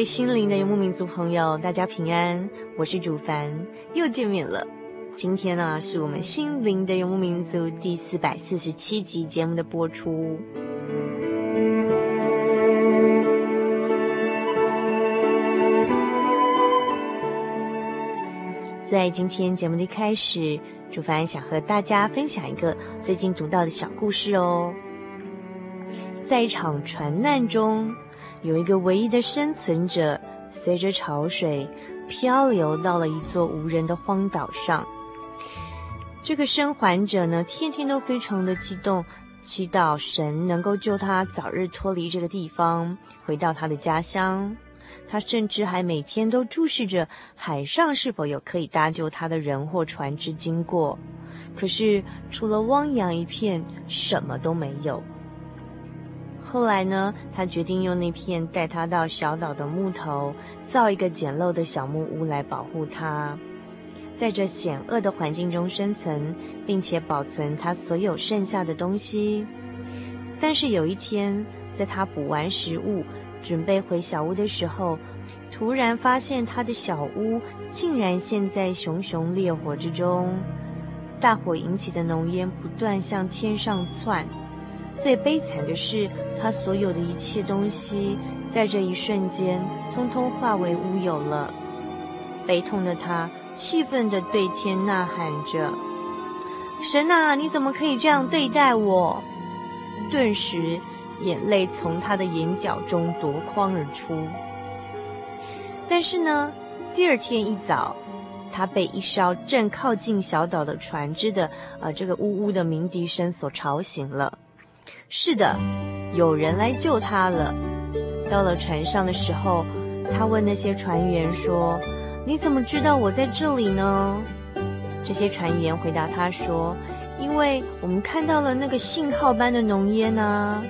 位心灵的游牧民族朋友，大家平安，我是主凡，又见面了。今天呢、啊，是我们心灵的游牧民族第四百四十七集节目的播出。在今天节目的一开始，主凡想和大家分享一个最近读到的小故事哦。在一场船难中，有一个唯一的生存者，随着潮水漂流到了一座无人的荒岛上。这个生还者呢，天天都非常的激动，祈祷神能够救他早日脱离这个地方，回到他的家乡。他甚至还每天都注视着海上是否有可以搭救他的人或船只经过。可是除了汪洋一片，什么都没有。后来呢，他决定用那片带他到小岛的木头，造一个简陋的小木屋来保护他，在这险恶的环境中生存，并且保存他所有剩下的东西。但是有一天，在他补完食物，准备回小屋的时候，突然发现他的小屋竟然陷在熊熊烈火之中，大火引起的浓烟不断向天上窜。最悲惨的是，他所有的一切东西，在这一瞬间，通通化为乌有了。悲痛的他，气愤地对天呐喊着：“神啊，你怎么可以这样对待我？”顿时，眼泪从他的眼角中夺眶而出。但是呢，第二天一早，他被一艘正靠近小岛的船只的呃这个呜呜的鸣笛声所吵醒了。是的，有人来救他了。到了船上的时候，他问那些船员说：“你怎么知道我在这里呢？”这些船员回答他说：“因为我们看到了那个信号般的浓烟呢。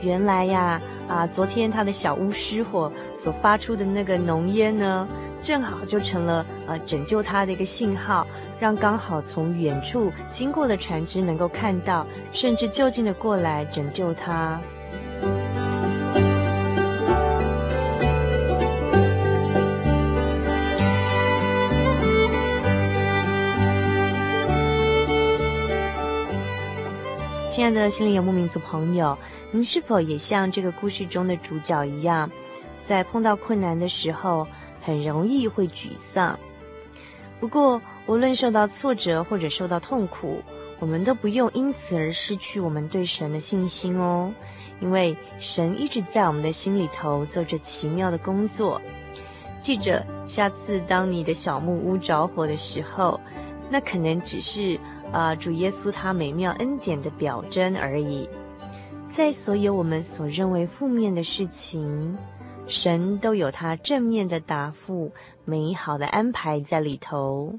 原来呀，啊，昨天他的小屋失火所发出的那个浓烟呢，正好就成了呃拯救他的一个信号。”让刚好从远处经过的船只能够看到，甚至就近的过来拯救他。亲爱的心灵游牧民族朋友，您是否也像这个故事中的主角一样，在碰到困难的时候，很容易会沮丧？不过，无论受到挫折或者受到痛苦，我们都不用因此而失去我们对神的信心哦，因为神一直在我们的心里头做着奇妙的工作。记着，下次当你的小木屋着火的时候，那可能只是啊、主耶稣他美妙恩典的表征而已。在所有我们所认为负面的事情，神都有他正面的答复、美好的安排在里头。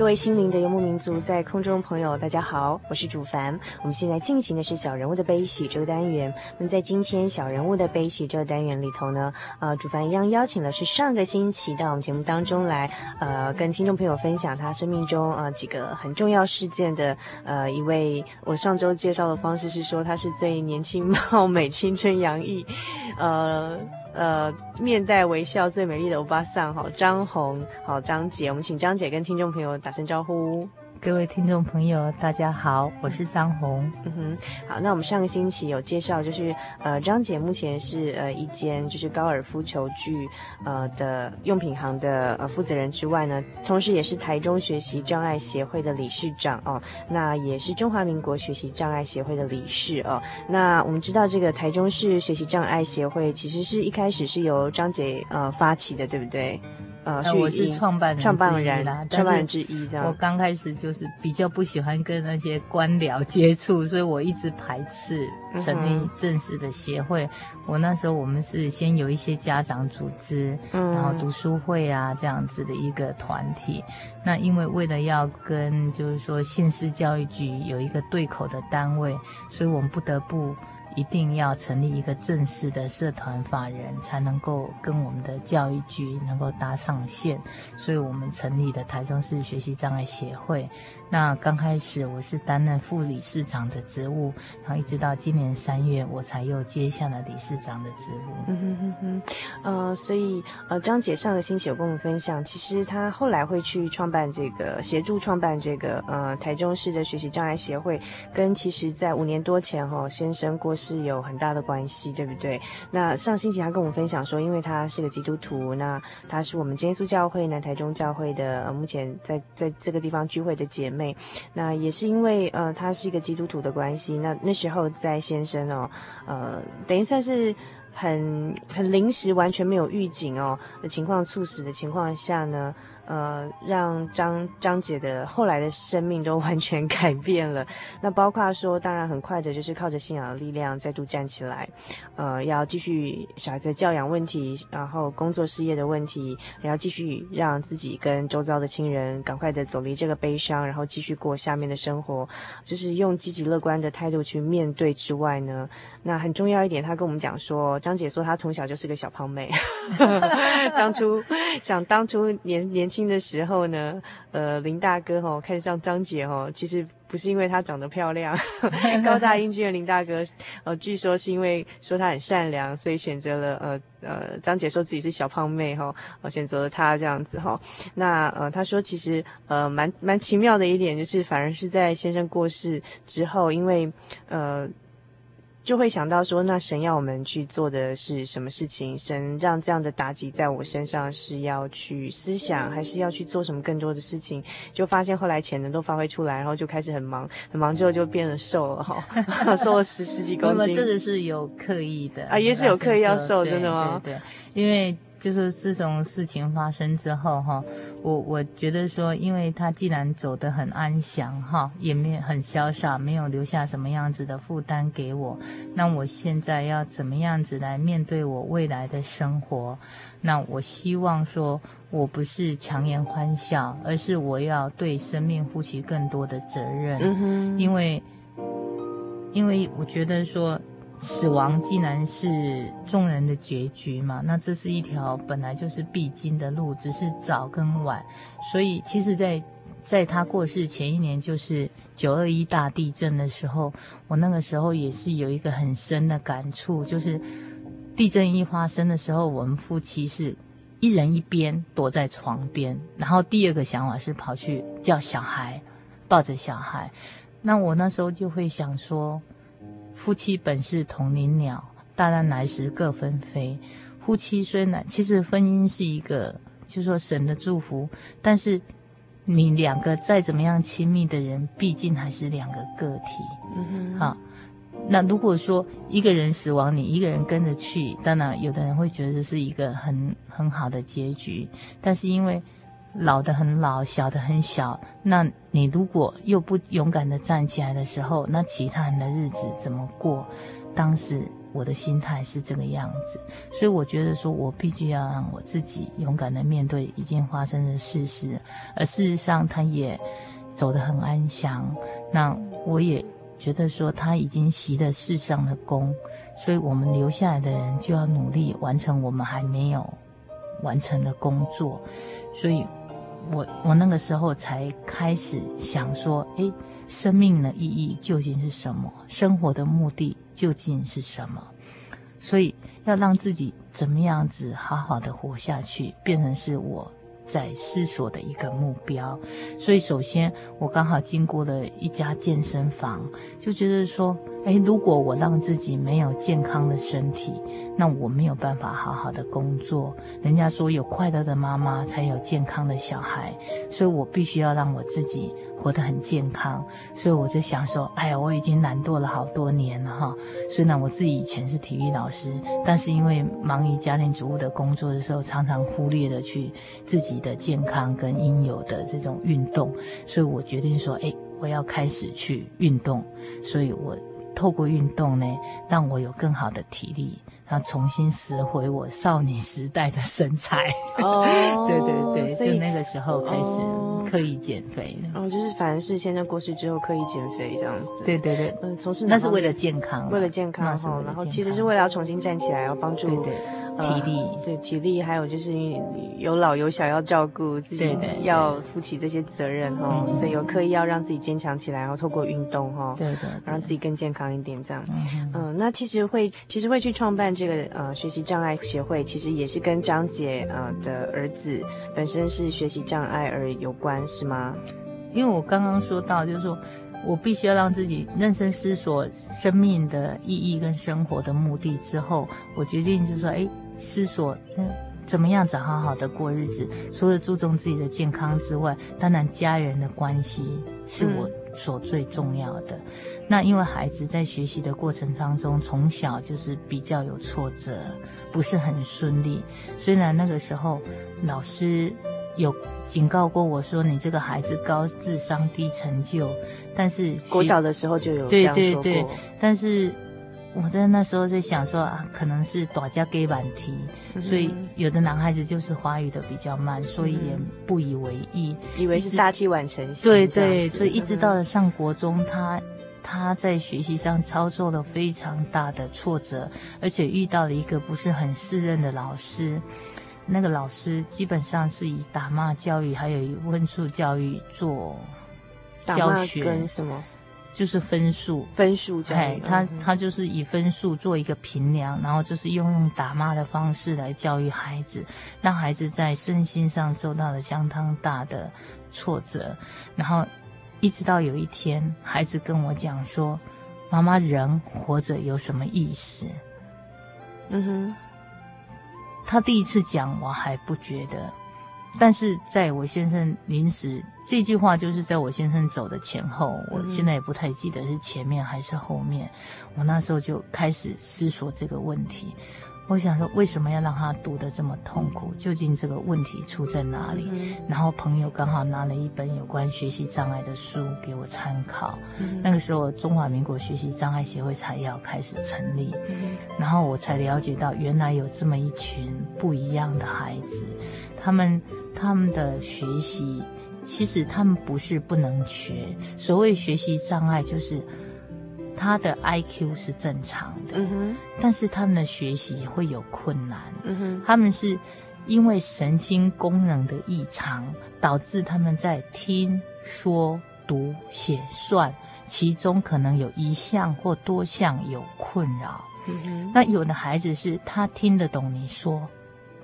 各位心灵的游牧民族，在空中朋友，大家好，我是主凡。我们现在进行的是小人物的悲喜这个单元。那么在今天小人物的悲喜这个单元里头呢，呃，主凡一样邀请的是上个星期到我们节目当中来，呃，跟听众朋友分享他生命中呃几个很重要事件的呃一位。我上周介绍的方式是说他是最年轻貌美、青春洋溢，呃。呃，面带微笑最美丽的欧巴桑，好，张红，好，张姐，我们请张姐跟听众朋友打声招呼。各位听众朋友，大家好，我是张红。嗯哼，好，那我们上个星期有介绍，就是呃，张姐目前是呃一间就是高尔夫球具呃的用品行的呃负责人之外呢，同时也是台中学习障碍协会的理事长哦，那也是中华民国学习障碍协会的理事哦。那我们知道这个台中市学习障碍协会其实是一开始是由张姐呃发起的，对不对？呃，我是创办人，创办人啦，创办人之一这样。我刚开始就是比较不喜欢跟那些官僚接触，所以我一直排斥成立正式的协会。嗯、我那时候我们是先有一些家长组织，嗯、然后读书会啊这样子的一个团体。那因为为了要跟就是说县市教育局有一个对口的单位，所以我们不得不。一定要成立一个正式的社团法人，才能够跟我们的教育局能够搭上线，所以我们成立的台中市学习障碍协会。那刚开始我是担任副理事长的职务，然后一直到今年三月，我才又接下了理事长的职务。嗯哼哼哼，呃，所以呃，张姐上个星期有跟我们分享，其实她后来会去创办这个，协助创办这个呃台中市的学习障碍协会，跟其实在五年多前哈、哦、先生过世有很大的关系，对不对？那上星期他跟我们分享说，因为他是个基督徒，那他是我们耶稣教会南台中教会的，目前在在这个地方聚会的姐妹。那也是因为呃他是一个基督徒的关系，那那时候在先生哦，呃，等于算是。很很临时，完全没有预警哦的情况，猝死的情况下呢，呃，让张张姐的后来的生命都完全改变了。那包括说，当然很快的，就是靠着信仰的力量再度站起来，呃，要继续小孩子的教养问题，然后工作事业的问题，然后继续让自己跟周遭的亲人赶快的走离这个悲伤，然后继续过下面的生活，就是用积极乐观的态度去面对之外呢。那很重要一点，他跟我们讲说，张姐说她从小就是个小胖妹，当初想当初年年轻的时候呢，呃，林大哥吼看上张姐吼，其实不是因为她长得漂亮，高大英俊的林大哥，呃，据说是因为说她很善良，所以选择了呃呃，张姐说自己是小胖妹哈，呃，选择了她这样子吼。那呃，他说其实呃蛮蛮奇妙的一点就是，反而是在先生过世之后，因为呃。就会想到说，那神要我们去做的是什么事情？神让这样的打击在我身上，是要去思想，还是要去做什么更多的事情？就发现后来潜能都发挥出来，然后就开始很忙，很忙之后就变得瘦了哈，瘦了十十几公斤。那么这个是有刻意的啊，也是有刻意要瘦，真的吗？对，对，对，因为。就是自从事情发生之后，哈，我我觉得说，因为他既然走得很安详，哈，也没有很潇洒，没有留下什么样子的负担给我，那我现在要怎么样子来面对我未来的生活？那我希望说，我不是强颜欢笑，而是我要对生命负起更多的责任，嗯，因为，因为我觉得说。死亡既然是众人的结局嘛，那这是一条本来就是必经的路，只是早跟晚。所以，其实在，在他过世前一年，就是九二一大地震的时候，我那个时候也是有一个很深的感触，就是地震一发生的时候，我们夫妻是一人一边躲在床边，然后第二个想法是跑去叫小孩，抱着小孩。那我那时候就会想说。夫妻本是同林鸟，大难来时各分飞。夫妻虽然其实婚姻是一个，就是说神的祝福，但是你两个再怎么样亲密的人，毕竟还是两个个体。嗯哼，好。那如果说一个人死亡，你一个人跟着去，当然有的人会觉得这是一个很很好的结局，但是因为。老的很老，小的很小。那你如果又不勇敢的站起来的时候，那其他人的日子怎么过？当时我的心态是这个样子，所以我觉得说我必须要让我自己勇敢的面对已经发生的事实。而事实上，他也走得很安详。那我也觉得说他已经习了世上的功，所以我们留下来的人就要努力完成我们还没有完成的工作。所以。我我那个时候才开始想说，诶，生命的意义究竟是什么？生活的目的究竟是什么？所以要让自己怎么样子好好的活下去，变成是我在思索的一个目标。所以首先我刚好经过了一家健身房，就觉得说。哎，如果我让自己没有健康的身体，那我没有办法好好的工作。人家说有快乐的妈妈才有健康的小孩，所以我必须要让我自己活得很健康。所以我就想说，哎呀，我已经懒惰了好多年了哈。虽然我自己以前是体育老师，但是因为忙于家庭主妇的工作的时候，常常忽略了去自己的健康跟应有的这种运动，所以我决定说，哎，我要开始去运动。所以我。透过运动呢，让我有更好的体力，然后重新拾回我少女时代的身材。哦，对对对，就那个时候开始刻意减肥。哦，就是反正是先在过世之后刻意减肥这样子。对对对，嗯，从事那是为了健康，为了健康哈，然后其实是为了要重新站起来，要帮助。对对。体力、呃、对体力，还有就是有老有小要照顾，自己要负起这些责任哈，所以有刻意要让自己坚强起来，然后透过运动哈，对的，让自己更健康一点这样。嗯、呃，那其实会其实会去创办这个呃学习障碍协会，其实也是跟张姐呃的儿子本身是学习障碍而有关，是吗？因为我刚刚说到，就是说。我必须要让自己认真思索生命的意义跟生活的目的之后，我决定就是说，哎，思索嗯怎么样子好好的过日子。除了注重自己的健康之外，当然家人的关系是我所最重要的。嗯、那因为孩子在学习的过程当中，从小就是比较有挫折，不是很顺利。虽然那个时候老师。有警告过我说，你这个孩子高智商低成就，但是国小的时候就有这样说过。对对对，但是我在那时候在想说啊，可能是大家给晚题，嗯、所以有的男孩子就是发育的比较慢，所以也不以为意，以为是大器晚成型。对对，所以一直到了上国中，他他在学习上遭受了非常大的挫折，而且遇到了一个不是很适任的老师。那个老师基本上是以打骂教育，还有以分数教育做教学，跟什么？就是分数，分数教育。他他就是以分数做一个评量，然后就是用用打骂的方式来教育孩子，让孩子在身心上受到了相当大的挫折。然后一直到有一天，孩子跟我讲说：“妈妈，人活着有什么意思？”嗯哼。他第一次讲，我还不觉得，但是在我先生临死这句话，就是在我先生走的前后，我现在也不太记得是前面还是后面。我那时候就开始思索这个问题。我想说，为什么要让他读得这么痛苦？究竟这个问题出在哪里？嗯、然后朋友刚好拿了一本有关学习障碍的书给我参考。嗯、那个时候，中华民国学习障碍协会才要开始成立，嗯、然后我才了解到，原来有这么一群不一样的孩子，他们他们的学习，其实他们不是不能学。所谓学习障碍，就是。他的 IQ 是正常的，嗯哼，但是他们的学习会有困难，嗯哼，他们是因为神经功能的异常，导致他们在听说读写算，其中可能有一项或多项有困扰，那有的孩子是他听得懂你说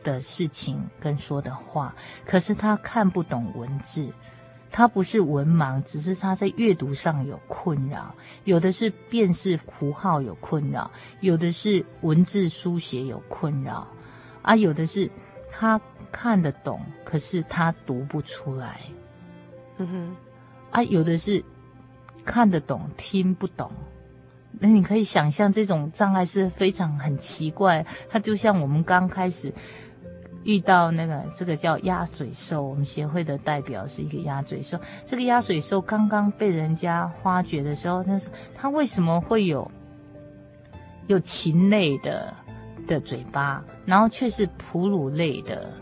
的事情跟说的话，可是他看不懂文字。他不是文盲，只是他在阅读上有困扰，有的是辨识符号有困扰，有的是文字书写有困扰，啊，有的是他看得懂，可是他读不出来，嗯哼，啊，有的是看得懂，听不懂，那你可以想象这种障碍是非常很奇怪，它就像我们刚开始。遇到那个这个叫鸭嘴兽，我们协会的代表是一个鸭嘴兽。这个鸭嘴兽刚刚被人家发掘的时候，那是它为什么会有有禽类的的嘴巴，然后却是哺乳类的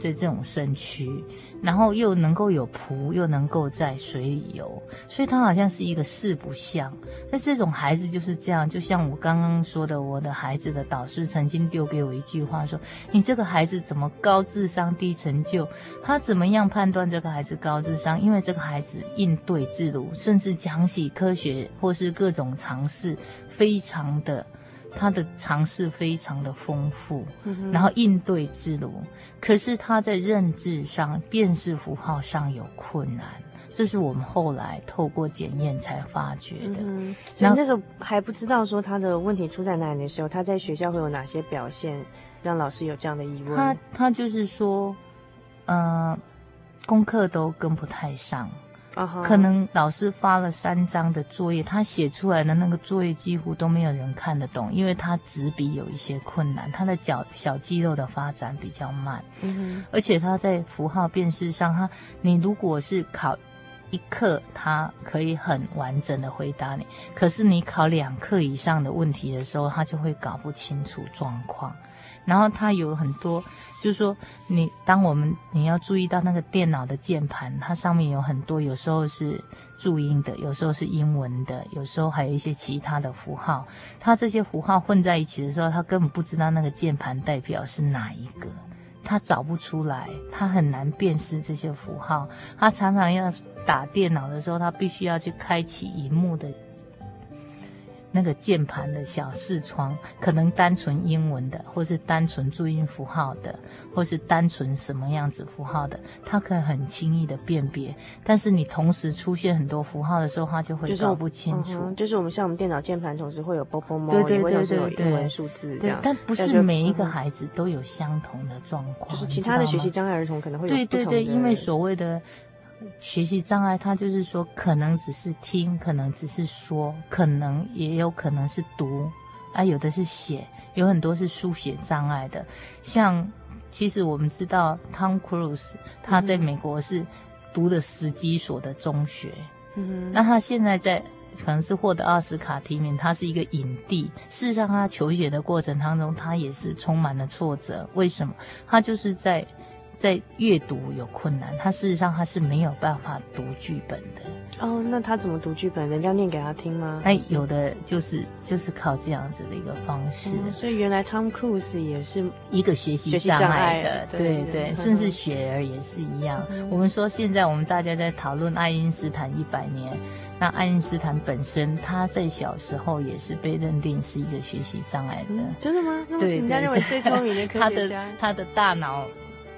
的这种身躯？然后又能够有蹼，又能够在水里游，所以他好像是一个四不像。但这种孩子就是这样，就像我刚刚说的，我的孩子的导师曾经丢给我一句话说：“你这个孩子怎么高智商低成就？他怎么样判断这个孩子高智商？因为这个孩子应对自如，甚至讲起科学或是各种常识，非常的。”他的尝试非常的丰富，嗯、然后应对自如，可是他在认知上、辨识符号上有困难，这是我们后来透过检验才发觉的。嗯、所以那时候还不知道说他的问题出在哪里的时候，他在学校会有哪些表现，让老师有这样的疑问？他他就是说，呃，功课都跟不太上。可能老师发了三张的作业，他写出来的那个作业几乎都没有人看得懂，因为他执笔有一些困难，他的脚小肌肉的发展比较慢，而且他在符号辨识上，他你如果是考一课，他可以很完整的回答你，可是你考两课以上的问题的时候，他就会搞不清楚状况。然后它有很多，就是说，你当我们你要注意到那个电脑的键盘，它上面有很多，有时候是注音的，有时候是英文的，有时候还有一些其他的符号。它这些符号混在一起的时候，他根本不知道那个键盘代表是哪一个，他找不出来，他很难辨识这些符号。他常常要打电脑的时候，他必须要去开启荧幕的。那个键盘的小视窗，可能单纯英文的，或是单纯注音符号的，或是单纯什么样子符号的，他可以很轻易的辨别。但是你同时出现很多符号的时候，他就会搞不清楚。就是，嗯、就是我们像我们电脑键盘，同时会有波波猫，对对对对对，有英文数字这样。但不是每一个孩子都有相同的状况。就是其他的学习障碍儿童可能会。对对对，因为所谓的。学习障碍，他就是说，可能只是听，可能只是说，可能也有可能是读，啊，有的是写，有很多是书写障碍的。像，其实我们知道，Tom Cruise 他在美国是读的十几所的中学，嗯，那他现在在可能是获得奥斯卡提名，他是一个影帝。事实上，他求学的过程当中，他也是充满了挫折。为什么？他就是在。在阅读有困难，他事实上他是没有办法读剧本的。哦，那他怎么读剧本？人家念给他听吗？哎，有的就是就是靠这样子的一个方式。嗯、所以原来 Tom Cruise 也是一个学习障碍的，对对，对，对，甚至雪儿也是一样。嗯、我们说现在我们大家在讨论爱因斯坦一百年，那爱因斯坦本身他在小时候也是被认定是一个学习障碍的。嗯、真的吗？对，对，人家认为最聪明的科学家，他的他的大脑。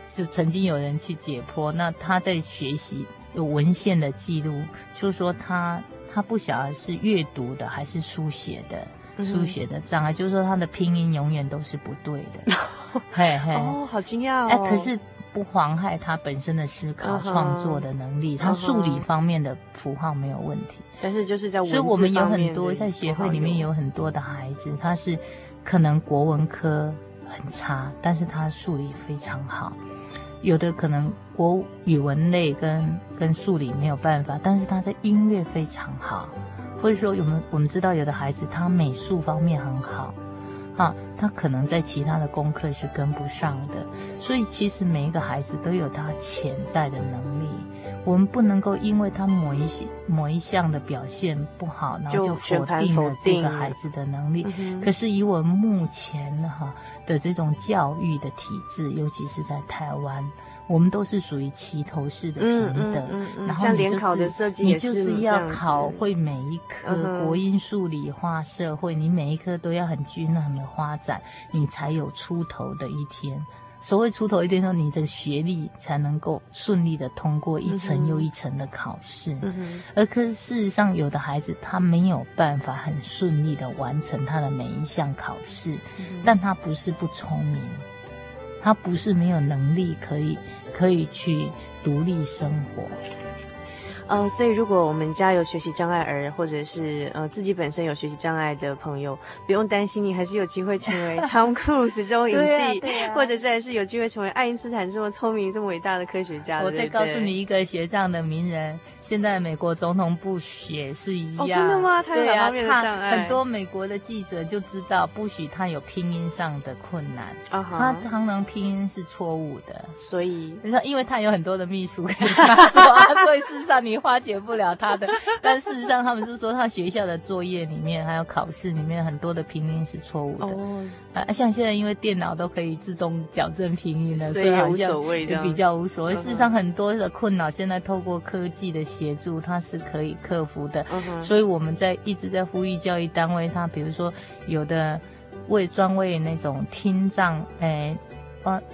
是曾经有人去解剖，那他在学习有文献的记录，就说他他不晓得是阅读的还是书写的，嗯、书写的障碍，就是说他的拼音永远都是不对的。嘿嘿，哦，好惊讶哦！哎，可是不妨害他本身的思考创作的能力，他数理方面的符号没有问题。但是就是在所以我们有很多在学会里面有很多的孩子，他是可能国文科很差，但是他数理非常好。有的可能国语文类跟跟数理没有办法，但是他的音乐非常好，或者说我们我们知道有的孩子他美术方面很好，啊，他可能在其他的功课是跟不上的，所以其实每一个孩子都有他潜在的能力，我们不能够因为他某一些某一项的表现不好，然后就否定了这个孩子的能力。可是以我们目前哈的这种教育的体制，尤其是在台湾。我们都是属于齐头式的平等，嗯嗯嗯、然后你就是考的设计是你就是要考会每一科国英数理化社会，你每一科都要很均衡的发展，你才有出头的一天。所谓出头一点，说你的学历才能够顺利的通过一层又一层的考试。嗯，而可是事实上，有的孩子他没有办法很顺利的完成他的每一项考试，嗯、但他不是不聪明。他不是没有能力可以可以去独立生活。呃，所以如果我们家有学习障碍儿，或者是呃自己本身有学习障碍的朋友，不用担心，你还是有机会成为 Tom Cruise 这种影帝，啊啊、或者是还是有机会成为爱因斯坦这么聪明、这么伟大的科学家。我再告诉你一个学障的名人，现在美国总统布许也是一样。哦，真的吗？他有哪方面的障碍？啊、很多美国的记者就知道布许他有拼音上的困难，uh huh、他常常拼音是错误的，所以你说，因为他有很多的秘书可以 他做，所以事实上你化解不了他的，但事实上他们是说，他学校的作业里面还有考试里面很多的拼音是错误的。哦，啊，像现在因为电脑都可以自动矫正拼音了，所以好像也比较无所谓。事实上很多的困扰现在透过科技的协助，它是可以克服的。嗯。所以我们在一直在呼吁教育单位，他比如说有的为专为那种听障，哎。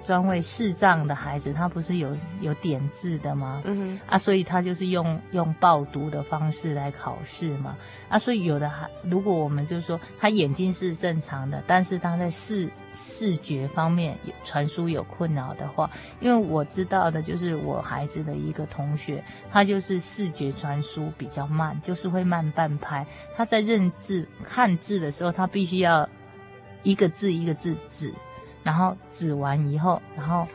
专为视障的孩子，他不是有有点字的吗？嗯，啊，所以他就是用用报读的方式来考试嘛。啊，所以有的孩，如果我们就是说他眼睛是正常的，但是他在视视觉方面传输有困扰的话，因为我知道的就是我孩子的一个同学，他就是视觉传输比较慢，就是会慢半拍。他在认字看字的时候，他必须要一个字一个字指。然后指完以后，然后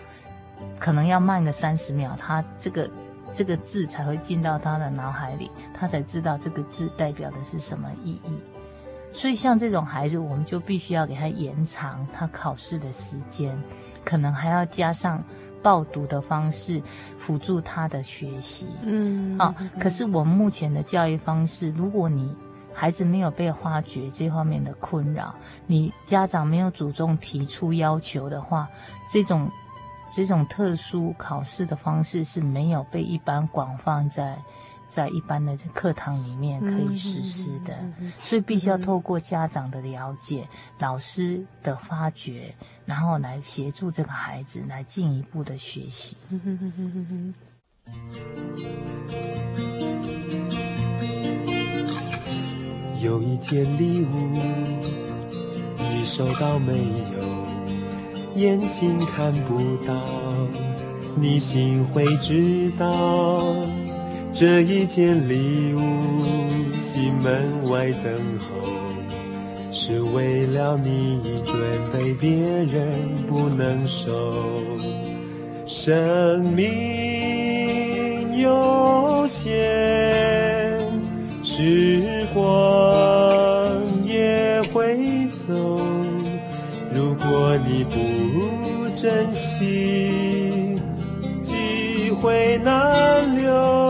可能要慢个三十秒，他这个这个字才会进到他的脑海里，他才知道这个字代表的是什么意义。所以像这种孩子，我们就必须要给他延长他考试的时间，可能还要加上报读的方式辅助他的学习。嗯，好、哦。可是我们目前的教育方式，如果你孩子没有被发觉这方面的困扰，你家长没有主动提出要求的话，这种这种特殊考试的方式是没有被一般广泛在在一般的课堂里面可以实施的，所以必须要透过家长的了解、老师的发掘，然后来协助这个孩子来进一步的学习。有一件礼物，你收到没有？眼睛看不到，你心会知道。这一件礼物，心门外等候，是为了你准备，别人不能收。生命有限，时光也会走。如果你不珍惜，机会难留。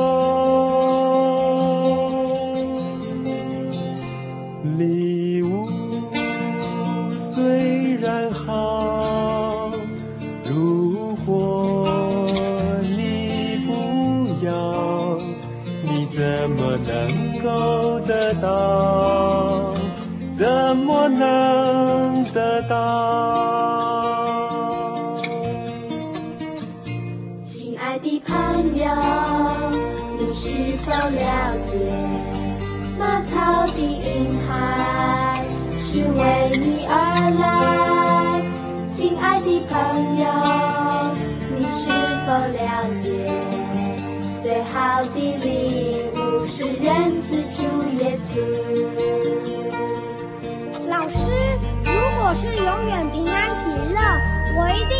到乐，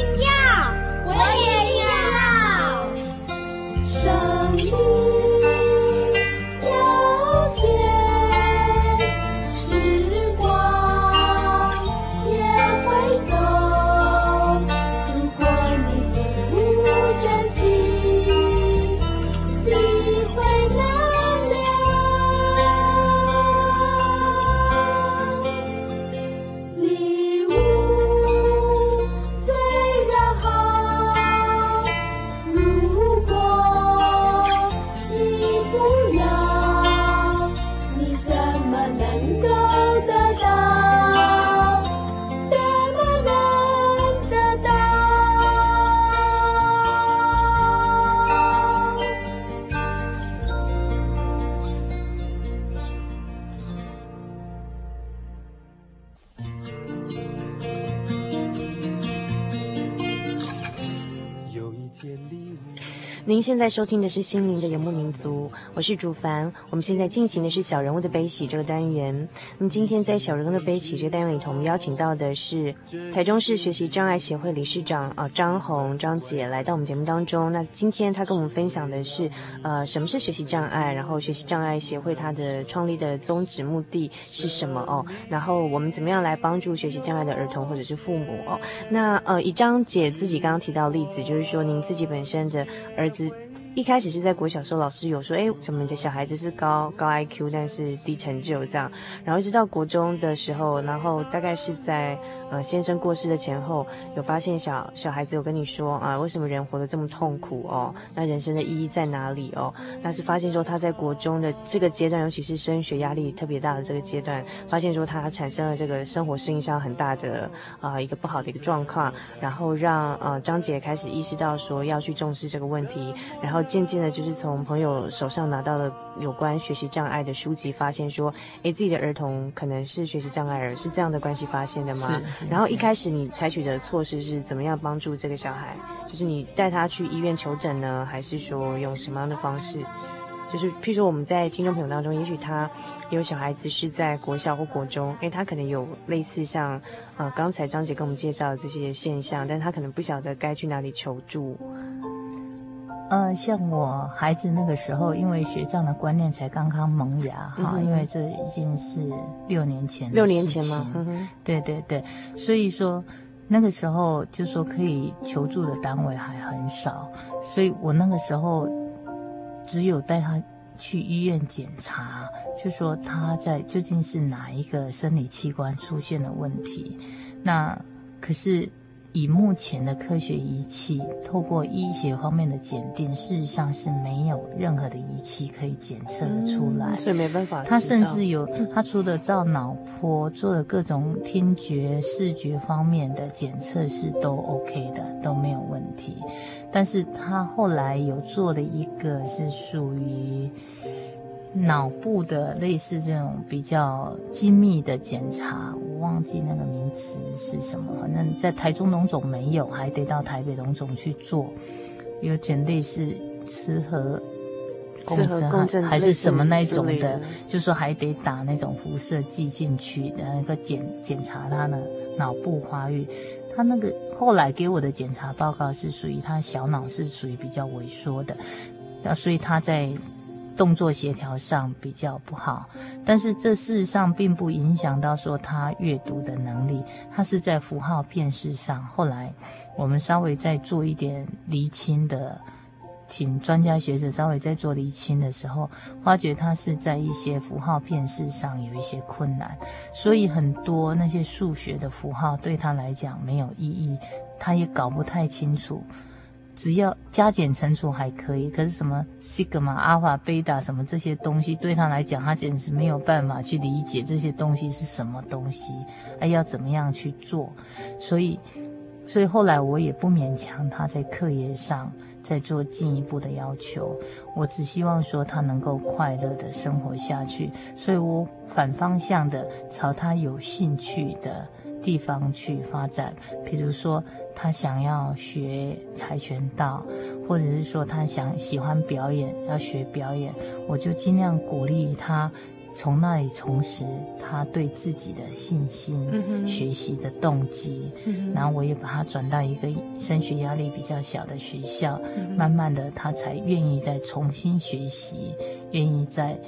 您现在收听的是《心灵的游牧民族》，我是主凡。我们现在进行的是小人物的悲喜这个单元。那么今天在小人物的悲喜这个单元里头，我们邀请到的是台中市学习障碍协会理事长啊张红张姐来到我们节目当中。那今天她跟我们分享的是呃什么是学习障碍，然后学习障碍协会它的创立的宗旨目的是什么哦？然后我们怎么样来帮助学习障碍的儿童或者是父母哦？那呃以张姐自己刚刚提到例子，就是说您自己本身的儿子。一开始是在国小时候，老师有说，哎，怎么你的小孩子是高高 IQ，但是低成就这样，然后一直到国中的时候，然后大概是在。呃，先生过世的前后，有发现小小孩子有跟你说啊，为什么人活得这么痛苦哦？那人生的意义在哪里哦？那是发现说他在国中的这个阶段，尤其是升学压力特别大的这个阶段，发现说他产生了这个生活适应上很大的啊、一个不好的一个状况，然后让呃张姐开始意识到说要去重视这个问题，然后渐渐的，就是从朋友手上拿到了有关学习障碍的书籍，发现说，哎，自己的儿童可能是学习障碍儿，是这样的关系发现的吗？然后一开始你采取的措施是怎么样帮助这个小孩？就是你带他去医院求诊呢，还是说用什么样的方式？就是譬如说我们在听众朋友当中，也许他有小孩子是在国小或国中，因为他可能有类似像呃刚才张姐跟我们介绍的这些现象，但他可能不晓得该去哪里求助。呃，像我孩子那个时候，因为学障的观念才刚刚萌芽哈、嗯，因为这已经是六年前，六年前嘛？嗯、对对对，所以说那个时候就说可以求助的单位还很少，所以我那个时候只有带他去医院检查，就说他在究竟是哪一个生理器官出现了问题，那可是。以目前的科学仪器，透过医学方面的检定，事实上是没有任何的仪器可以检测得出来，嗯、所以没办法。他甚至有，他除了照脑波，做了各种听觉、视觉方面的检测是都 OK 的，都没有问题。但是他后来有做的一个是属于。脑部的类似这种比较精密的检查，我忘记那个名词是什么，反正在台中农总没有，还得到台北农总去做，有点类似吃核共振，还是什么那种的，的就是说还得打那种辐射剂进去，那个检检查他的脑部发育。他那个后来给我的检查报告是属于他小脑是属于比较萎缩的，那所以他在。动作协调上比较不好，但是这事实上并不影响到说他阅读的能力。他是在符号辨识上，后来我们稍微再做一点厘清的，请专家学者稍微再做厘清的时候，发觉他是在一些符号辨识上有一些困难，所以很多那些数学的符号对他来讲没有意义，他也搞不太清楚。只要加减乘除还可以，可是什么西格玛、阿尔法、贝塔什么这些东西，对他来讲，他简直没有办法去理解这些东西是什么东西，还要怎么样去做。所以，所以后来我也不勉强他在课业上再做进一步的要求，我只希望说他能够快乐的生活下去。所以我反方向的朝他有兴趣的地方去发展，比如说。他想要学跆拳道，或者是说他想喜欢表演，要学表演，我就尽量鼓励他从那里重拾他对自己的信心，嗯、学习的动机。嗯、然后我也把他转到一个升学压力比较小的学校，嗯、慢慢的他才愿意再重新学习，愿意再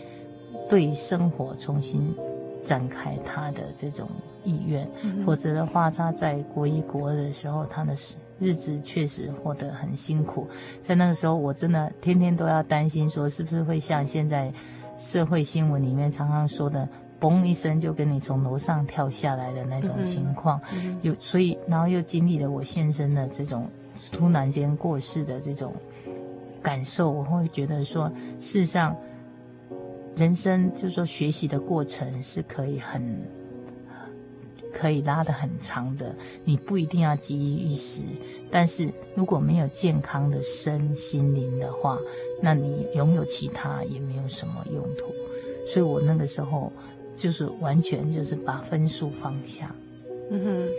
对生活重新展开他的这种。意愿，否则的话，他在国一、国二的时候，他的日子确实过得很辛苦。在那个时候，我真的天天都要担心，说是不是会像现在社会新闻里面常常说的，嘣一声就跟你从楼上跳下来的那种情况。有，所以，然后又经历了我先生的这种突然间过世的这种感受，我会觉得说，事实上，人生就是说学习的过程是可以很。可以拉得很长的，你不一定要急于一时，但是如果没有健康的身心灵的话，那你拥有其他也没有什么用途。所以我那个时候就是完全就是把分数放下。嗯哼。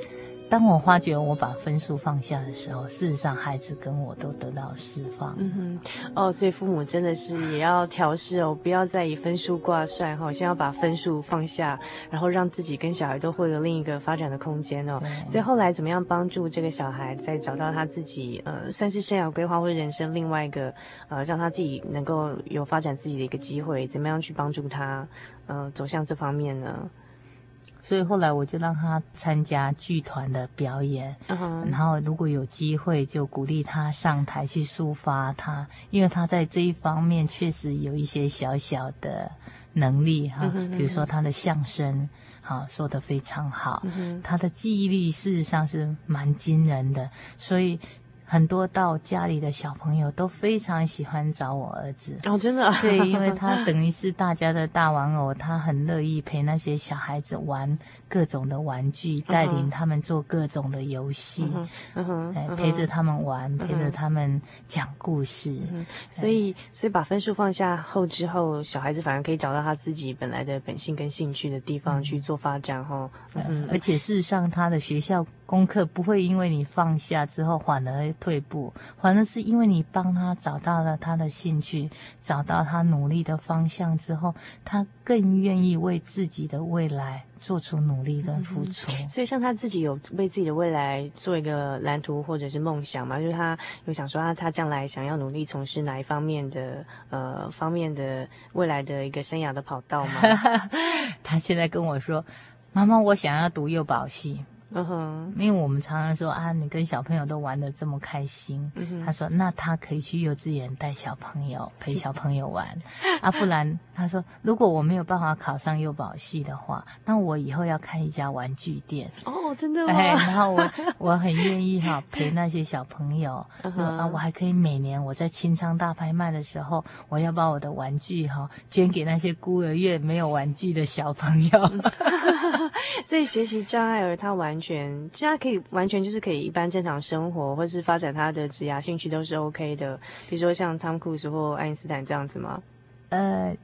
当我发觉我把分数放下的时候，事实上孩子跟我都得到释放。嗯哼，哦，所以父母真的是也要调试哦，不要再以分数挂帅哈，先要把分数放下，然后让自己跟小孩都获得另一个发展的空间哦。所以后来怎么样帮助这个小孩再找到他自己呃，算是生涯规划或者人生另外一个呃，让他自己能够有发展自己的一个机会，怎么样去帮助他呃走向这方面呢？所以后来我就让他参加剧团的表演，uh huh. 然后如果有机会就鼓励他上台去抒发他，因为他在这一方面确实有一些小小的能力哈，uh huh. 比如说他的相声，哈说的非常好，uh. 他的记忆力事实上是蛮惊人的，所以。很多到家里的小朋友都非常喜欢找我儿子。哦，真的？对，因为他等于是大家的大玩偶，他很乐意陪那些小孩子玩各种的玩具，带领他们做各种的游戏，陪着他们玩，陪着他们讲故事。所以，所以把分数放下后之后，小孩子反而可以找到他自己本来的本性跟兴趣的地方去做发展哈。嗯，而且事实上，他的学校。功课不会因为你放下之后反而退步，反而是因为你帮他找到了他的兴趣，找到他努力的方向之后，他更愿意为自己的未来做出努力跟付出。嗯、所以，像他自己有为自己的未来做一个蓝图或者是梦想嘛？就是他有想说他他将来想要努力从事哪一方面的呃方面的未来的一个生涯的跑道吗？他现在跟我说：“妈妈，我想要读幼保系。”嗯哼，因为我们常常说啊，你跟小朋友都玩得这么开心，嗯、他说那他可以去幼稚园带小朋友 陪小朋友玩，啊，不然他说如果我没有办法考上幼保系的话，那我以后要开一家玩具店。哦，真的吗？哎，然后我我很愿意哈 陪那些小朋友，嗯、啊，我还可以每年我在清仓大拍卖的时候，我要把我的玩具哈捐给那些孤儿院没有玩具的小朋友，所以学习障碍儿他玩。全，现在可以完全就是可以一般正常生活，或是发展他的职业兴趣都是 OK 的。比如说像汤姆·克鲁斯或爱因斯坦这样子吗？呃，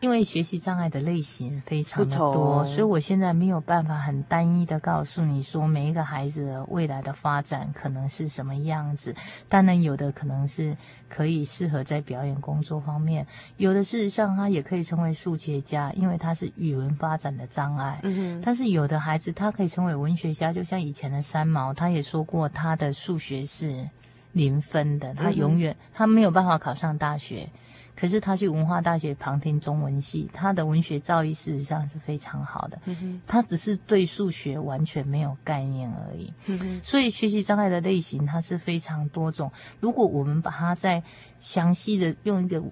因为学习障碍的类型非常的多，所以我现在没有办法很单一的告诉你说每一个孩子的未来的发展可能是什么样子。当然，有的可能是。可以适合在表演工作方面，有的事实上他也可以成为数学家，因为他是语文发展的障碍。嗯哼。但是有的孩子他可以成为文学家，就像以前的三毛，他也说过他的数学是零分的，他永远他没有办法考上大学。可是他去文化大学旁听中文系，他的文学造诣事实上是非常好的。嗯哼，他只是对数学完全没有概念而已。嗯哼，所以学习障碍的类型它是非常多种。如果我们把它再详细的用一个。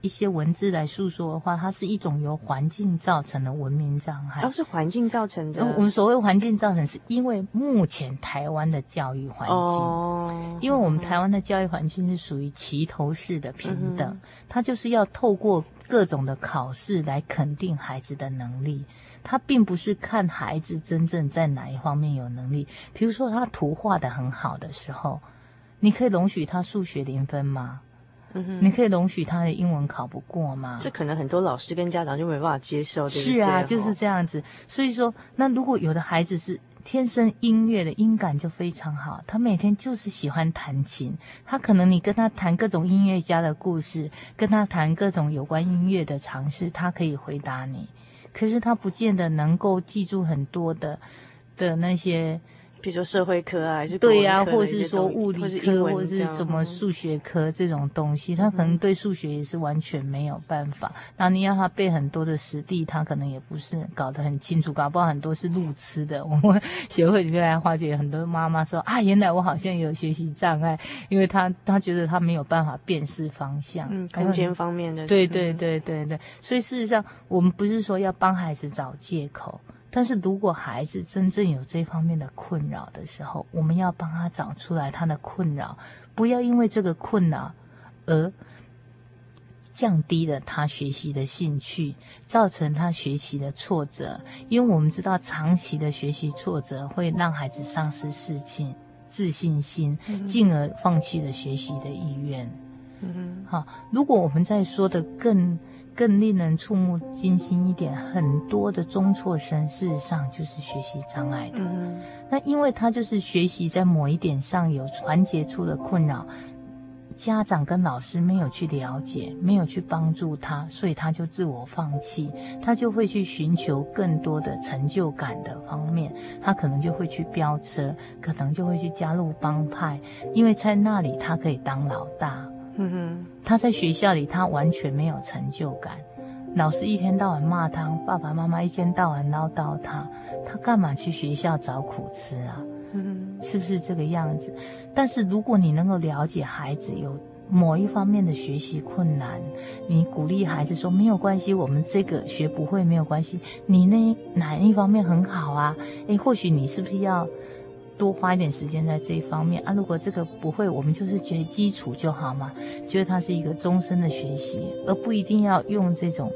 一些文字来诉说的话，它是一种由环境造成的文明障碍。都是环境造成的。我们所谓环境造成，是因为目前台湾的教育环境，哦、因为我们台湾的教育环境是属于齐头式的平等，嗯、它就是要透过各种的考试来肯定孩子的能力，它并不是看孩子真正在哪一方面有能力。比如说他图画的很好的时候，你可以容许他数学零分吗？嗯，你可以容许他的英文考不过吗？这可能很多老师跟家长就没办法接受，对不对？是啊，就是这样子。所以说，那如果有的孩子是天生音乐的音感就非常好，他每天就是喜欢弹琴，他可能你跟他谈各种音乐家的故事，跟他谈各种有关音乐的常识，他可以回答你。可是他不见得能够记住很多的的那些。比如说社会科啊，还是对呀、啊，或是说物理科，或者是什么数学科这种东西，他可能对数学也是完全没有办法。那、嗯、你要他背很多的实地，他可能也不是搞得很清楚，搞不好很多是路痴的。我们协会里面来化解很多妈妈说啊，原来我好像有学习障碍，因为他 他觉得他没有办法辨识方向，嗯，空间方面的，对对对对对。所以事实上，我们不是说要帮孩子找借口。但是如果孩子真正有这方面的困扰的时候，我们要帮他找出来他的困扰，不要因为这个困扰而降低了他学习的兴趣，造成他学习的挫折。因为我们知道，长期的学习挫折会让孩子丧失自信、自信心，进而放弃了学习的意愿。嗯，好，如果我们在说的更。更令人触目惊心一点，很多的中辍生事实上就是学习障碍的。嗯、那因为他就是学习在某一点上有环节出了困扰，家长跟老师没有去了解，没有去帮助他，所以他就自我放弃，他就会去寻求更多的成就感的方面，他可能就会去飙车，可能就会去加入帮派，因为在那里他可以当老大。嗯哼，他在学校里，他完全没有成就感。老师一天到晚骂他，爸爸妈妈一天到晚唠叨他，他干嘛去学校找苦吃啊？嗯哼，是不是这个样子？但是如果你能够了解孩子有某一方面的学习困难，你鼓励孩子说没有关系，我们这个学不会没有关系，你那哪一方面很好啊？诶，或许你是不是要？多花一点时间在这一方面啊！如果这个不会，我们就是觉得基础就好嘛，觉得它是一个终身的学习，而不一定要用这种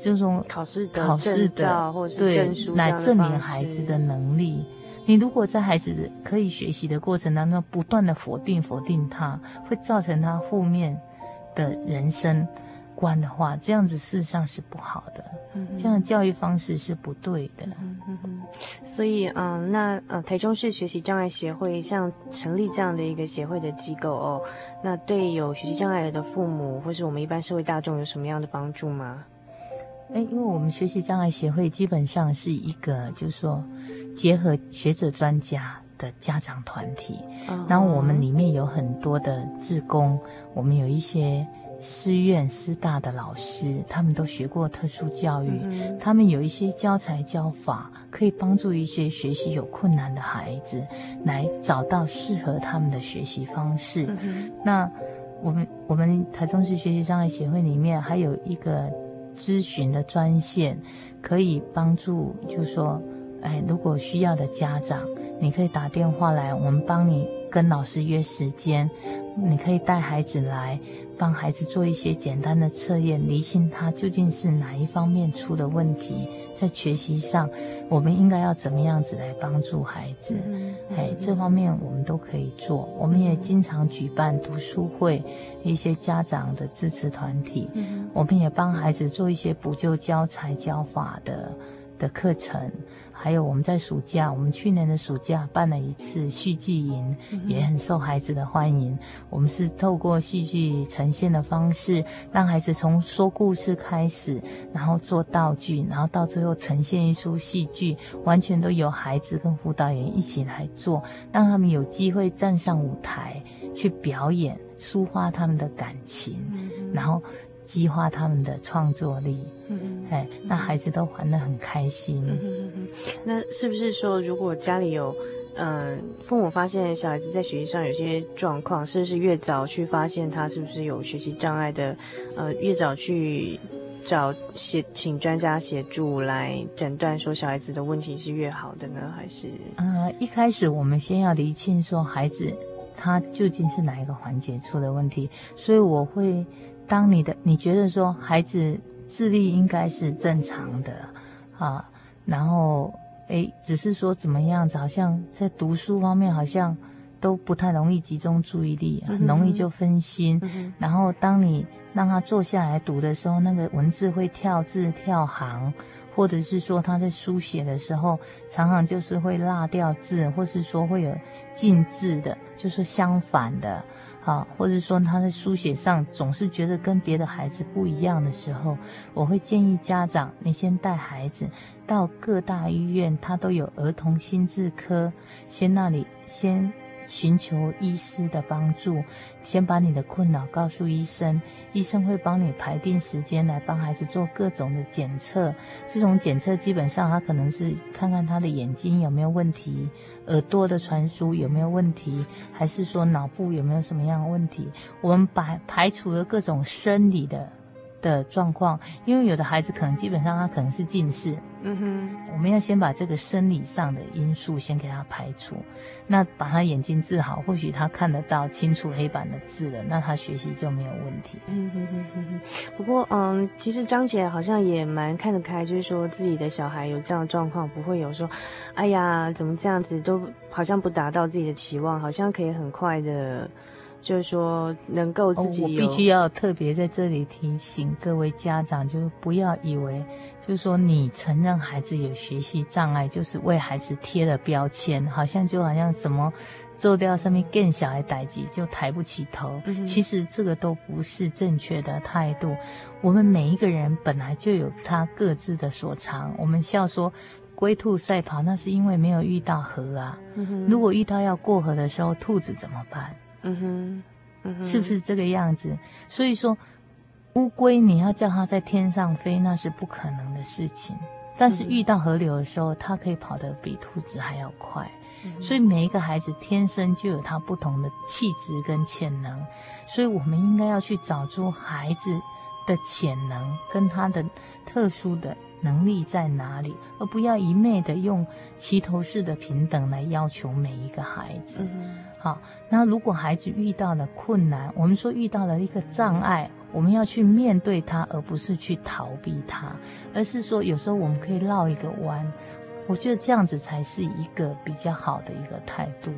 这种考试的考试的或是证书来证明孩子的能力。你如果在孩子可以学习的过程当中不断的否定否定他，会造成他负面的人生观的话，这样子事实上是不好的。嗯、这样的教育方式是不对的。嗯哼哼，所以，嗯、呃，那呃，台中市学习障碍协会像成立这样的一个协会的机构哦，那对有学习障碍的父母或是我们一般社会大众有什么样的帮助吗？哎，因为我们学习障碍协会基本上是一个，就是说结合学者专家的家长团体，然后我们里面有很多的志工，我们有一些。师院师大的老师，他们都学过特殊教育，嗯、他们有一些教材教法，可以帮助一些学习有困难的孩子来找到适合他们的学习方式。嗯、那我们我们台中市学习障碍协会里面还有一个咨询的专线，可以帮助，就是说，哎，如果需要的家长，你可以打电话来，我们帮你跟老师约时间，你可以带孩子来。帮孩子做一些简单的测验，厘清他究竟是哪一方面出的问题，在学习上，我们应该要怎么样子来帮助孩子？哎，这方面我们都可以做。我们也经常举办读书会，一些家长的支持团体，嗯、我们也帮孩子做一些补救教材教法的的课程。还有我们在暑假，我们去年的暑假办了一次戏剧营，也很受孩子的欢迎。我们是透过戏剧呈现的方式，让孩子从说故事开始，然后做道具，然后到最后呈现一出戏剧，完全都由孩子跟辅导员一起来做，让他们有机会站上舞台去表演，抒发他们的感情，然后激发他们的创作力。嗯，哎，那孩子都玩得很开心。嗯。那是不是说，如果家里有，嗯、呃，父母发现小孩子在学习上有些状况，是不是越早去发现他是不是有学习障碍的，呃，越早去找协请专家协助来诊断，说小孩子的问题是越好的呢？还是？呃，一开始我们先要厘清说孩子他究竟是哪一个环节出了问题，所以我会当你的你觉得说孩子。智力应该是正常的，啊，然后诶，只是说怎么样子，好像在读书方面好像都不太容易集中注意力，很容易就分心。嗯。然后当你让他坐下来读的时候，那个文字会跳字跳行，或者是说他在书写的时候，常常就是会落掉字，或是说会有进字的，就是相反的。好，或者说他在书写上总是觉得跟别的孩子不一样的时候，我会建议家长，你先带孩子到各大医院，他都有儿童心智科，先那里先。寻求医师的帮助，先把你的困扰告诉医生，医生会帮你排定时间来帮孩子做各种的检测。这种检测基本上他可能是看看他的眼睛有没有问题，耳朵的传输有没有问题，还是说脑部有没有什么样的问题。我们把排除了各种生理的的状况，因为有的孩子可能基本上他可能是近视。嗯哼，我们要先把这个生理上的因素先给他排除，那把他眼睛治好，或许他看得到清楚黑板的字了，那他学习就没有问题。嗯哼哼哼哼。不过，嗯，其实张姐好像也蛮看得开，就是说自己的小孩有这样的状况，不会有说，哎呀，怎么这样子，都好像不达到自己的期望，好像可以很快的。就是说，能够自己、哦，我必须要特别在这里提醒各位家长，就是不要以为，就是说你承认孩子有学习障碍，就是为孩子贴了标签，好像就好像什么做掉上面更小孩代志就抬不起头。嗯、其实这个都不是正确的态度。我们每一个人本来就有他各自的所长。我们笑说龟兔赛跑，那是因为没有遇到河啊。嗯、如果遇到要过河的时候，兔子怎么办？嗯哼，嗯哼，是不是这个样子？所以说，乌龟你要叫它在天上飞，那是不可能的事情。但是遇到河流的时候，它可以跑得比兔子还要快。所以每一个孩子天生就有他不同的气质跟潜能，所以我们应该要去找出孩子的潜能跟他的特殊的能力在哪里，而不要一昧的用齐头式的平等来要求每一个孩子。好，那如果孩子遇到了困难，我们说遇到了一个障碍，我们要去面对它，而不是去逃避它，而是说有时候我们可以绕一个弯。我觉得这样子才是一个比较好的一个态度。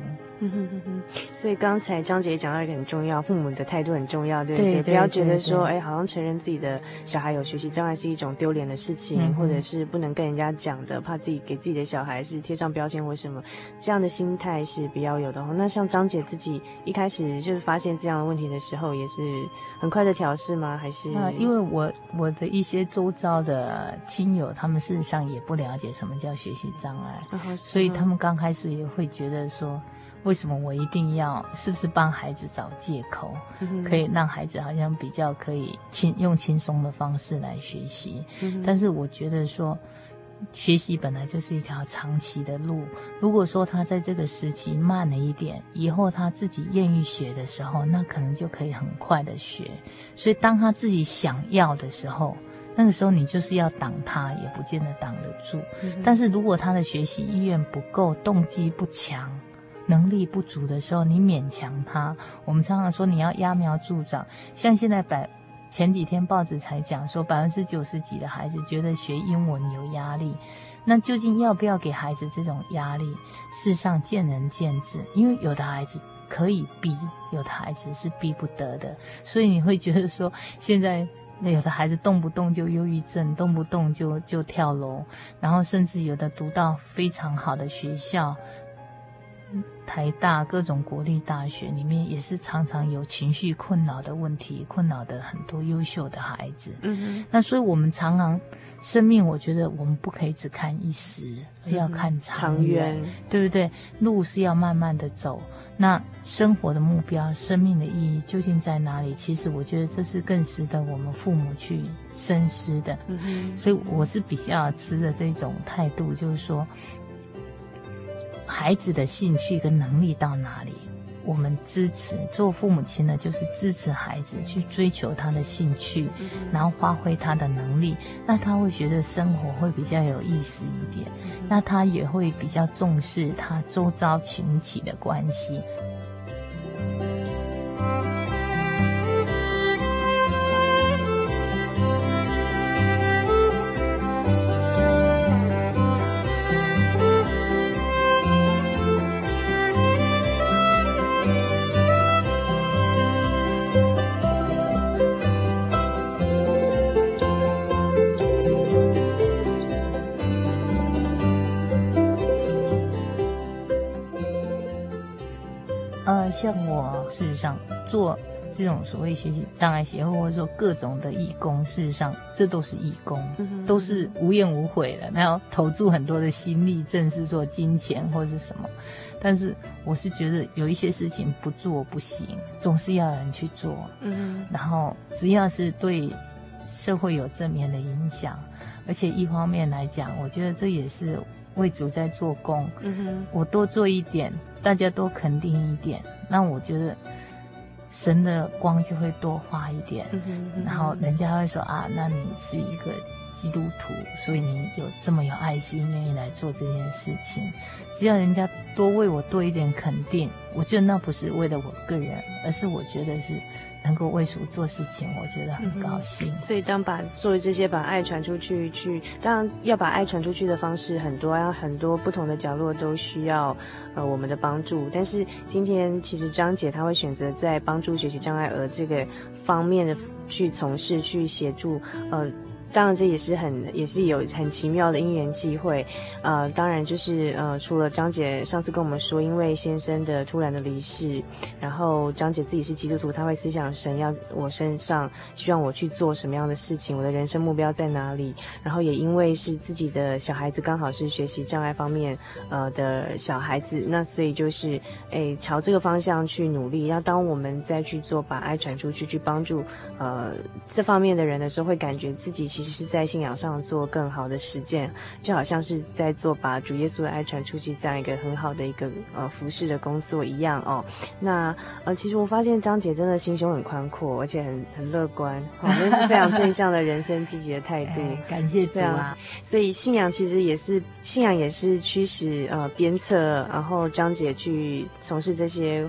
嗯哼哼哼，所以刚才张姐讲到一个很重要，父母的态度很重要，对不对？对对对对，不要觉得说，哎，好像承认自己的小孩有学习障碍是一种丢脸的事情，嗯、或者是不能跟人家讲的，怕自己给自己的小孩是贴上标签或什么，这样的心态是比较有的。那像张姐自己一开始就是发现这样的问题的时候，也是很快的调试吗？还是？啊，因为我我的一些周遭的亲友，他们事实上也不了解什么叫学习障碍，嗯、所以他们刚开始也会觉得说。为什么我一定要？是不是帮孩子找借口，嗯、可以让孩子好像比较可以轻用轻松的方式来学习？嗯、但是我觉得说，学习本来就是一条长期的路。如果说他在这个时期慢了一点，以后他自己愿意学的时候，那可能就可以很快的学。所以当他自己想要的时候，那个时候你就是要挡他，也不见得挡得住。嗯、但是如果他的学习意愿不够，动机不强，能力不足的时候，你勉强他，我们常常说你要揠苗助长。像现在百前几天报纸才讲说，百分之九十几的孩子觉得学英文有压力，那究竟要不要给孩子这种压力？事实上见仁见智，因为有的孩子可以逼，有的孩子是逼不得的，所以你会觉得说，现在有的孩子动不动就忧郁症，动不动就就跳楼，然后甚至有的读到非常好的学校。台大各种国立大学里面也是常常有情绪困扰的问题，困扰的很多优秀的孩子。嗯哼，那所以我们常常生命，我觉得我们不可以只看一时，而要看长远，对不对？路是要慢慢的走。那生活的目标、生命的意义究竟在哪里？其实我觉得这是更值得我们父母去深思的。嗯哼，所以我是比较持着这种态度，就是说。孩子的兴趣跟能力到哪里，我们支持。做父母亲的，就是支持孩子去追求他的兴趣，然后发挥他的能力。那他会觉得生活会比较有意思一点，那他也会比较重视他周遭群体的关系。像我事实上做这种所谓学习障碍协会，或者说各种的义工，事实上这都是义工，都是无怨无悔的，然后投注很多的心力，正是说金钱或是什么。但是我是觉得有一些事情不做不行，总是要有人去做。嗯，然后只要是对社会有正面的影响，而且一方面来讲，我觉得这也是为主在做工。嗯哼，我多做一点，大家多肯定一点。那我觉得神的光就会多花一点，嗯哼嗯哼，然后人家会说啊，那你是一个基督徒，所以你有这么有爱心，愿意来做这件事情。只要人家多为我多一点肯定，我觉得那不是为了我个人，而是我觉得是。能够为主做事情，我觉得很高兴。所以，当把做这些把爱传出去，去当然要把爱传出去的方式很多，要很多不同的角落都需要呃我们的帮助。但是今天其实张姐她会选择在帮助学习障碍儿这个方面的去从事，去协助呃。当然，这也是很也是有很奇妙的因缘际会，呃，当然就是呃，除了张姐上次跟我们说，因为先生的突然的离世，然后张姐自己是基督徒，她会思想神要我身上，希望我去做什么样的事情，我的人生目标在哪里，然后也因为是自己的小孩子刚好是学习障碍方面呃的小孩子，那所以就是诶朝这个方向去努力。要当我们再去做把爱传出去，去帮助呃这方面的人的时候，会感觉自己其实。其实是在信仰上做更好的实践，就好像是在做把主耶稣的爱传出去这样一个很好的一个呃服侍的工作一样哦。那呃，其实我发现张姐真的心胸很宽阔，而且很很乐观，哦，那是非常正向的人生积极的态度。哎，感谢主啊！所以信仰其实也是信仰也是驱使呃鞭策，然后张姐去从事这些。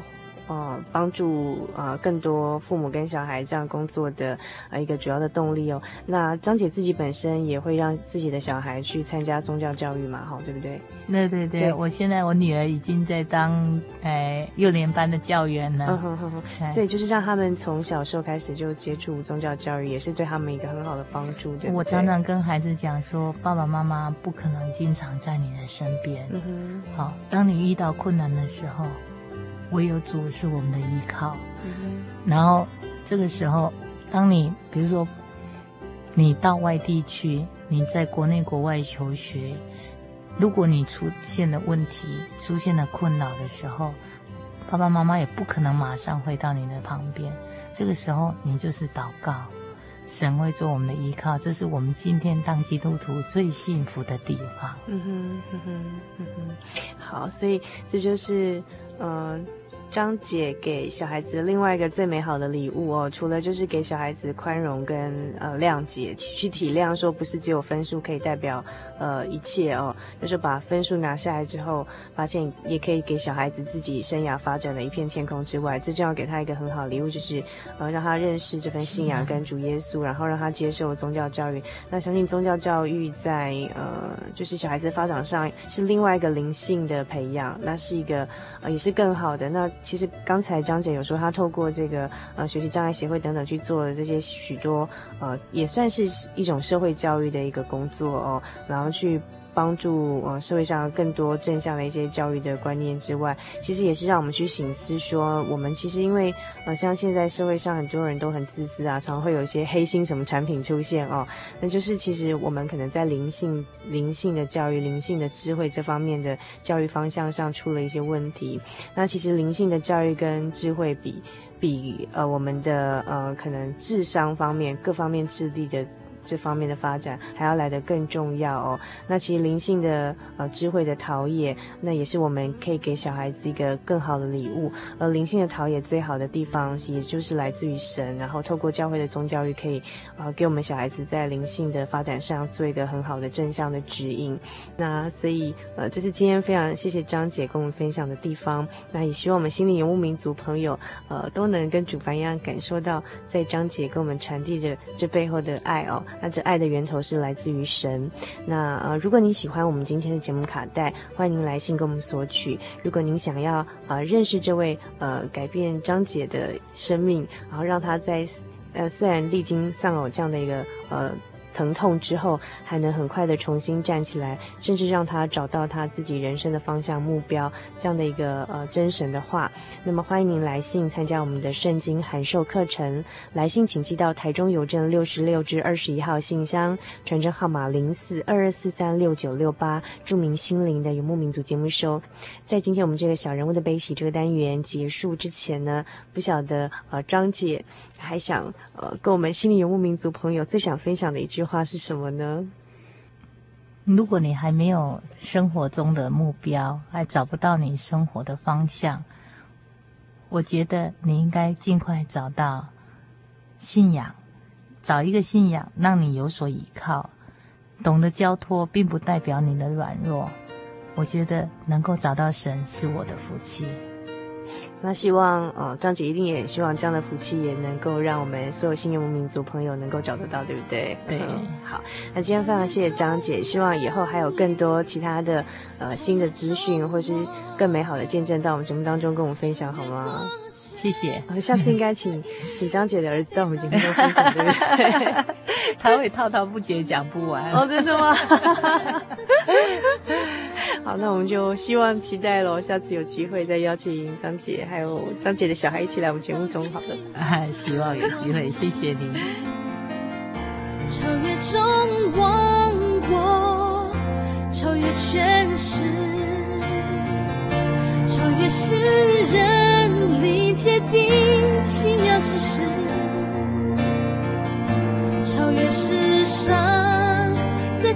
呃，帮助呃更多父母跟小孩这样工作的呃一个主要的动力哦。那张姐自己本身也会让自己的小孩去参加宗教教育嘛，哈，对不对？对对对，对我现在我女儿已经在当呃幼年班的教员了。嗯哼哼哼。所以就是让他们从小时候开始就接触宗教教育，也是对他们一个很好的帮助。对对，我常常跟孩子讲说，爸爸妈妈不可能经常在你的身边。嗯哼。好，当你遇到困难的时候。唯有主是我们的依靠，嗯、然后这个时候，当你比如说你到外地去，你在国内国外求学，如果你出现了问题、出现了困扰的时候，爸爸妈妈也不可能马上回到你的旁边。这个时候，你就是祷告，神会做我们的依靠。这是我们今天当基督徒最幸福的地方。嗯哼，嗯哼，嗯哼。好，所以这就是，嗯、嗯。张姐给小孩子另外一个最美好的礼物哦，除了就是给小孩子宽容跟呃谅解，去体谅，说不是只有分数可以代表呃一切哦，就是把分数拿下来之后，发现也可以给小孩子自己生涯发展的一片天空之外，最重要给他一个很好的礼物，就是呃让他认识这份信仰跟主耶稣，然后让他接受宗教教育。那相信宗教教育在呃就是小孩子发展上是另外一个灵性的培养，那是一个呃也是更好的那。其实刚才张姐有说，她透过这个呃学习障碍协会等等去做的这些许多呃，也算是一种社会教育的一个工作哦，然后然后去。帮助呃社会上更多正向的一些教育的观念之外，其实也是让我们去醒思说，我们其实因为呃像现在社会上很多人都很自私啊，常会有一些黑心什么产品出现哦，那就是其实我们可能在灵性、灵性的教育、灵性的智慧这方面的教育方向上出了一些问题。那其实灵性的教育跟智慧比比呃我们的呃可能智商方面各方面智力的。这方面的发展还要来得更重要哦。那其实灵性的呃智慧的陶冶，那也是我们可以给小孩子一个更好的礼物。而灵性的陶冶最好的地方，也就是来自于神，然后透过教会的宗教育，可以呃给我们小孩子在灵性的发展上做一个很好的正向的指引。那所以呃，这是今天非常谢谢张姐跟我们分享的地方。那也希望我们心灵游牧民族朋友呃都能跟主凡一样感受到，在张姐跟我们传递着这背后的爱哦。那这爱的源头是来自于神。那呃，如果您喜欢我们今天的节目卡带，欢迎您来信跟我们索取。如果您想要呃认识这位呃改变张姐的生命，然后让她在呃虽然历经丧偶这样的一个呃。疼痛之后，还能很快的重新站起来，甚至让他找到他自己人生的方向目标，这样的一个呃真神的话。那么欢迎您来信参加我们的圣经函授课程，来信请寄到台中邮政六十六至二十一号信箱，传真号码零四二二四三六九六八，注明心灵的游牧民族节目收。在今天我们这个小人物的悲喜这个单元结束之前呢，不晓得呃张姐还想呃跟我们心灵游牧民族朋友最想分享的一句话是什么呢？如果你还没有生活中的目标，还找不到你生活的方向，我觉得你应该尽快找到信仰，找一个信仰让你有所依靠。懂得交托，并不代表你的软弱。我觉得能够找到神是我的福气。那希望呃，张姐一定也希望这样的福气也能够让我们所有新游牧民族朋友能够找得到，对不对？对、嗯。好，那今天非常谢谢张姐，希望以后还有更多其他的呃新的资讯或是更美好的见证到我们节目当中跟我们分享，好吗？谢谢。下次应该请 请张姐的儿子到我们节目中分享，对不对？他会滔滔不绝讲不完。哦，真的吗？好，那我们就希望期待喽，下次有机会再邀请张姐还有张姐的小孩一起来我们节目中，好了。啊，希望有机会，谢谢你。超越中王国，超越权势，超越世人理解的奇妙之事，超越世上的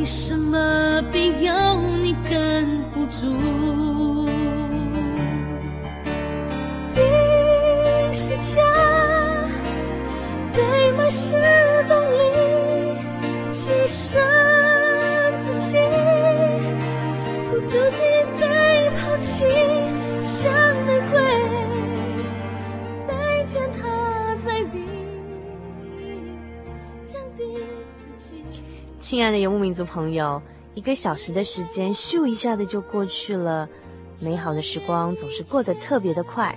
没什么比有你更富足。定十架，堆满是动力，牺牲亲爱的游牧民族朋友，一个小时的时间咻一下子就过去了，美好的时光总是过得特别的快。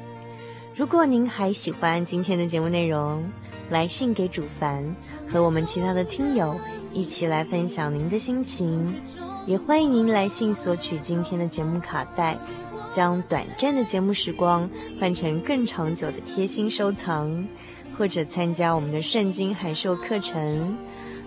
如果您还喜欢今天的节目内容，来信给主凡，和我们其他的听友一起来分享您的心情。也欢迎您来信索取今天的节目卡带，将短暂的节目时光换成更长久的贴心收藏，或者参加我们的圣经函授课程。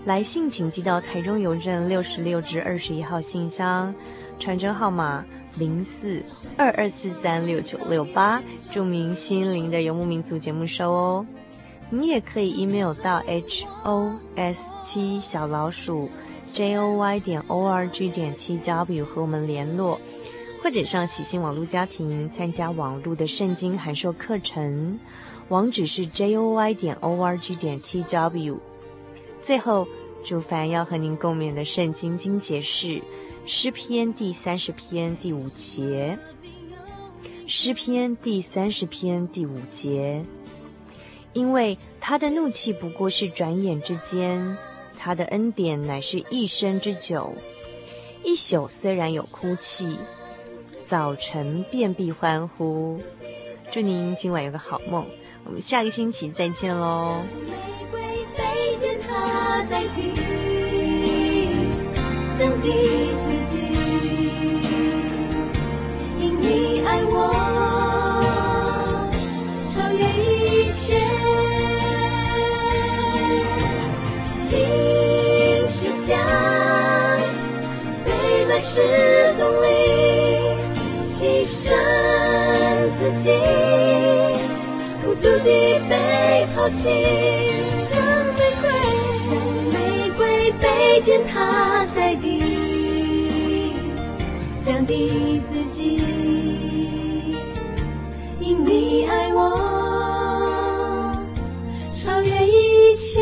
来信请寄到台中邮政六十六至二十一号信箱，传真号码零四二二四三六九六八，注明心灵的游牧民族节目收哦。你也可以 email 到 h o s t 小老鼠 j o y 点 o r g 点 t w 和我们联络，或者上喜信网络家庭参加网络的圣经函授课程，网址是 j o y 点 o r g 点 t w。最后，主凡要和您共勉的圣经经节是诗篇第三十篇第五节。诗篇第三十篇第五节，因为他的怒气不过是转眼之间，他的恩典乃是一生之久。一宿虽然有哭泣，早晨便必欢呼。祝您今晚有个好梦，我们下个星期再见喽。在地降低自己，因你爱我，超越一切。定是将被埋是动力，牺牲自己，孤独地被抛弃。被践踏在地，降低自己，因你爱我，超越一切，